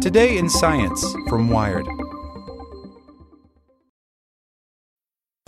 Today in Science from Wired.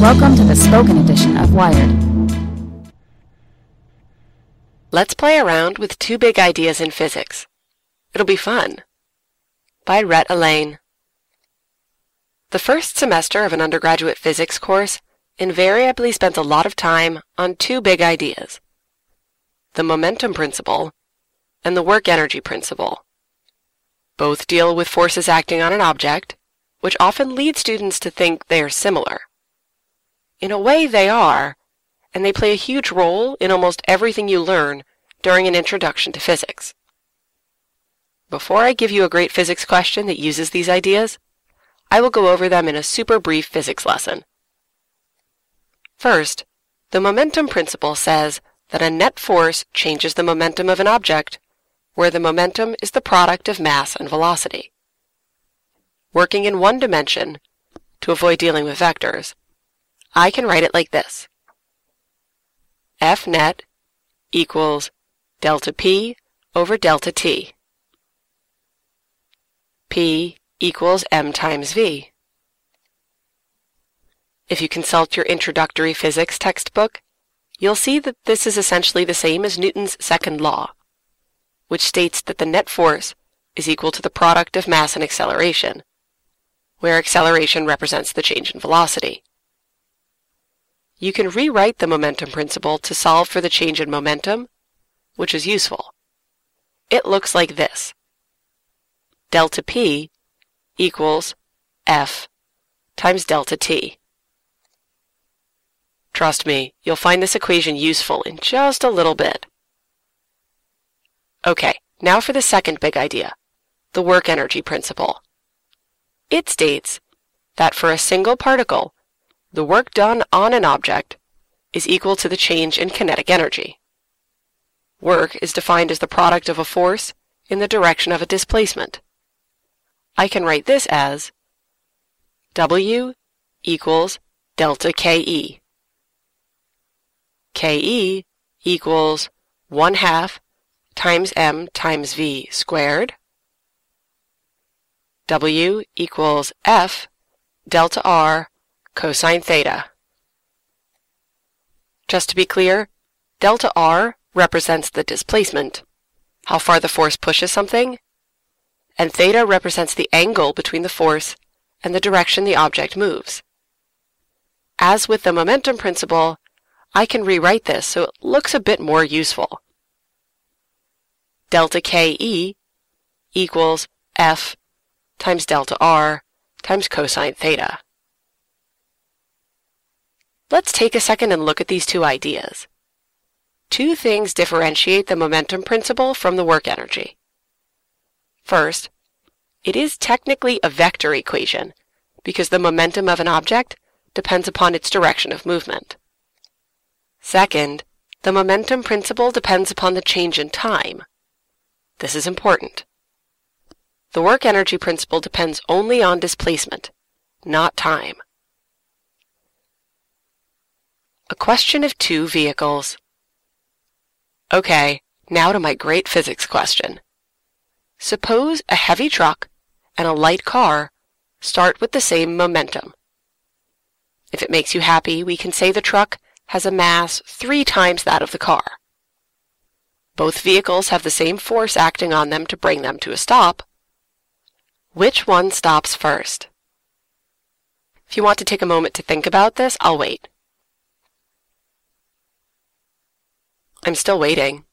Welcome to the spoken edition of Wired. Let's play around with two big ideas in physics. It'll be fun. By Rhett Allain. The first semester of an undergraduate physics course invariably spends a lot of time on two big ideas. The momentum principle and the work energy principle. Both deal with forces acting on an object, which often lead students to think they are similar. In a way, they are, and they play a huge role in almost everything you learn during an introduction to physics. Before I give you a great physics question that uses these ideas, I will go over them in a super brief physics lesson. First, the momentum principle says that a net force changes the momentum of an object, where the momentum is the product of mass and velocity. Working in one dimension, to avoid dealing with vectors, I can write it like this. F net equals delta P over delta T. P equals m times v. If you consult your introductory physics textbook, you'll see that this is essentially the same as Newton's second law, which states that the net force is equal to the product of mass and acceleration, where acceleration represents the change in velocity. You can rewrite the momentum principle to solve for the change in momentum, which is useful. It looks like this. Delta P equals F times delta T. Trust me, you'll find this equation useful in just a little bit. Okay, now for the second big idea, the work energy principle. It states that for a single particle, the work done on an object is equal to the change in kinetic energy. Work is defined as the product of a force in the direction of a displacement. I can write this as W equals delta KE. KE equals 1 half times m times v squared. W equals F delta R cosine theta. Just to be clear, delta R represents the displacement, how far the force pushes something, and theta represents the angle between the force and the direction the object moves. As with the momentum principle, I can rewrite this so it looks a bit more useful. Delta KE equals F times delta R times cosine theta. Let's take a second and look at these two ideas. Two things differentiate the momentum principle from the work energy. First, it is technically a vector equation because the momentum of an object depends upon its direction of movement. Second, the momentum principle depends upon the change in time. This is important. The work energy principle depends only on displacement, not time. A question of two vehicles. Okay, now to my great physics question. Suppose a heavy truck and a light car start with the same momentum. If it makes you happy, we can say the truck has a mass three times that of the car. Both vehicles have the same force acting on them to bring them to a stop, Which one stops first? If you want to take a moment to think about this, I'll wait. I'm still waiting.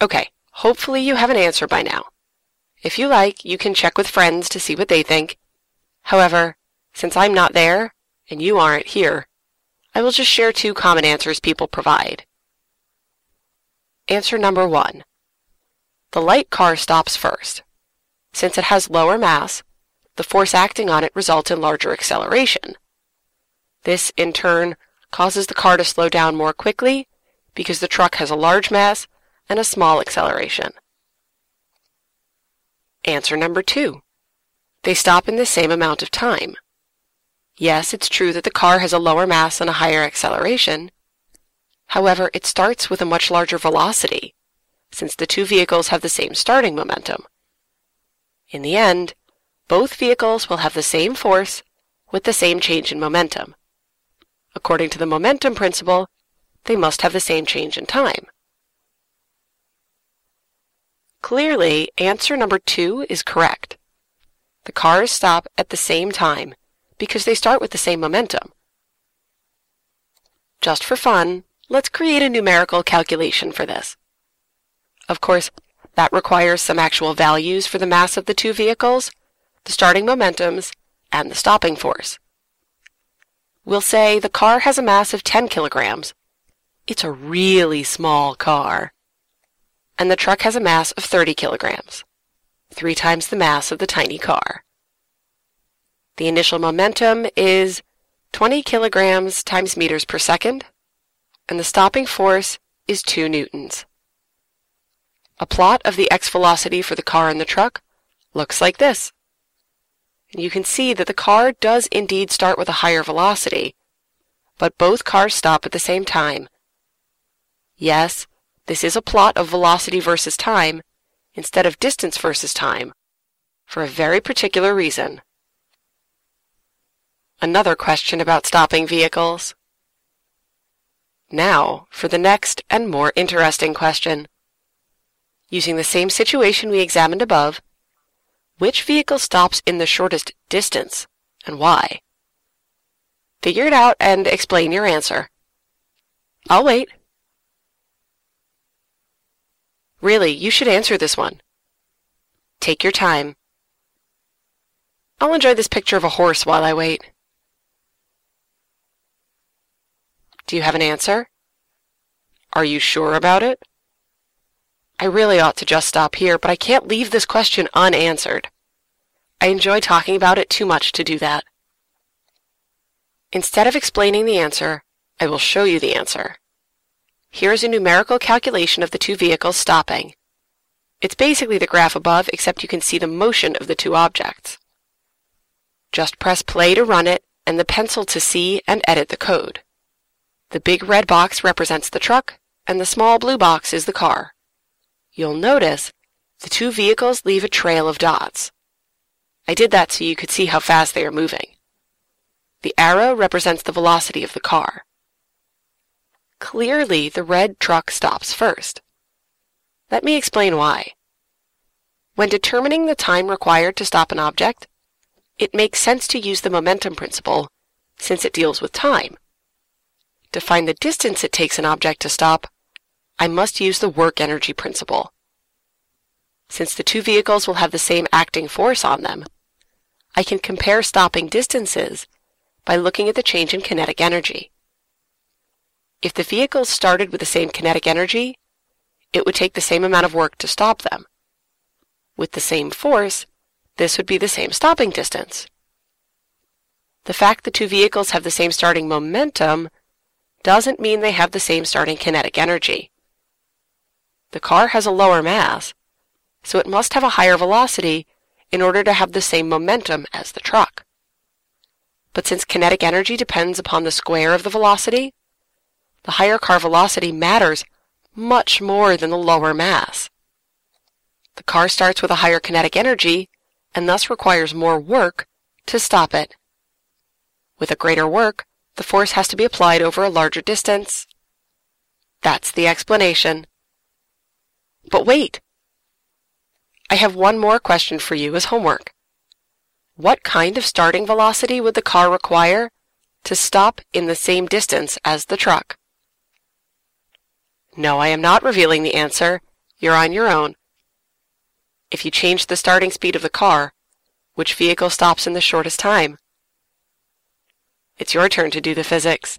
Okay, hopefully you have an answer by now. If you like, you can check with friends to see what they think. However, since I'm not there, and you aren't here, I will just share two common answers people provide. Answer number one. The light car stops first. Since it has lower mass, the force acting on it results in larger acceleration. This, in turn, causes the car to slow down more quickly because the truck has a large mass and a small acceleration. Answer number two. They stop in the same amount of time. Yes, it's true that the car has a lower mass and a higher acceleration. However, it starts with a much larger velocity, since the two vehicles have the same starting momentum. In the end, both vehicles will have the same force with the same change in momentum. According to the momentum principle, they must have the same change in time. Clearly, answer number two is correct. The cars stop at the same time because they start with the same momentum. Just for fun, let's create a numerical calculation for this. Of course, that requires some actual values for the mass of the two vehicles, the starting momentums, and the stopping force. We'll say the car has a mass of 10 kilograms. It's a really small car and the truck has a mass of 30 kilograms, three times the mass of the tiny car. The initial momentum is 20 kilograms times meters per second, and the stopping force is 2 newtons. A plot of the x velocity for the car and the truck looks like this. You can see that the car does indeed start with a higher velocity, but both cars stop at the same time. Yes, this is a plot of velocity versus time instead of distance versus time for a very particular reason. Another question about stopping vehicles. Now for the next and more interesting question. Using the same situation we examined above, which vehicle stops in the shortest distance and why? Figure it out and explain your answer. I'll wait. Really, you should answer this one. Take your time. I'll enjoy this picture of a horse while I wait. Do you have an answer? Are you sure about it? I really ought to just stop here, but I can't leave this question unanswered. I enjoy talking about it too much to do that. Instead of explaining the answer, I will show you the answer. Here is a numerical calculation of the two vehicles stopping. It's basically the graph above, except you can see the motion of the two objects. Just press play to run it, and the pencil to see and edit the code. The big red box represents the truck, and the small blue box is the car. You'll notice the two vehicles leave a trail of dots. I did that so you could see how fast they are moving. The arrow represents the velocity of the car. Clearly, the red truck stops first. Let me explain why. When determining the time required to stop an object, it makes sense to use the momentum principle since it deals with time. To find the distance it takes an object to stop, I must use the work energy principle. Since the two vehicles will have the same acting force on them, I can compare stopping distances by looking at the change in kinetic energy. If the vehicles started with the same kinetic energy, it would take the same amount of work to stop them. With the same force, this would be the same stopping distance. The fact the two vehicles have the same starting momentum doesn't mean they have the same starting kinetic energy. The car has a lower mass, so it must have a higher velocity in order to have the same momentum as the truck. But since kinetic energy depends upon the square of the velocity, the higher car velocity matters much more than the lower mass. The car starts with a higher kinetic energy and thus requires more work to stop it. With a greater work, the force has to be applied over a larger distance. That's the explanation. But wait! I have one more question for you as homework. What kind of starting velocity would the car require to stop in the same distance as the truck? No, I am not revealing the answer. You're on your own. If you change the starting speed of the car, which vehicle stops in the shortest time? It's your turn to do the physics.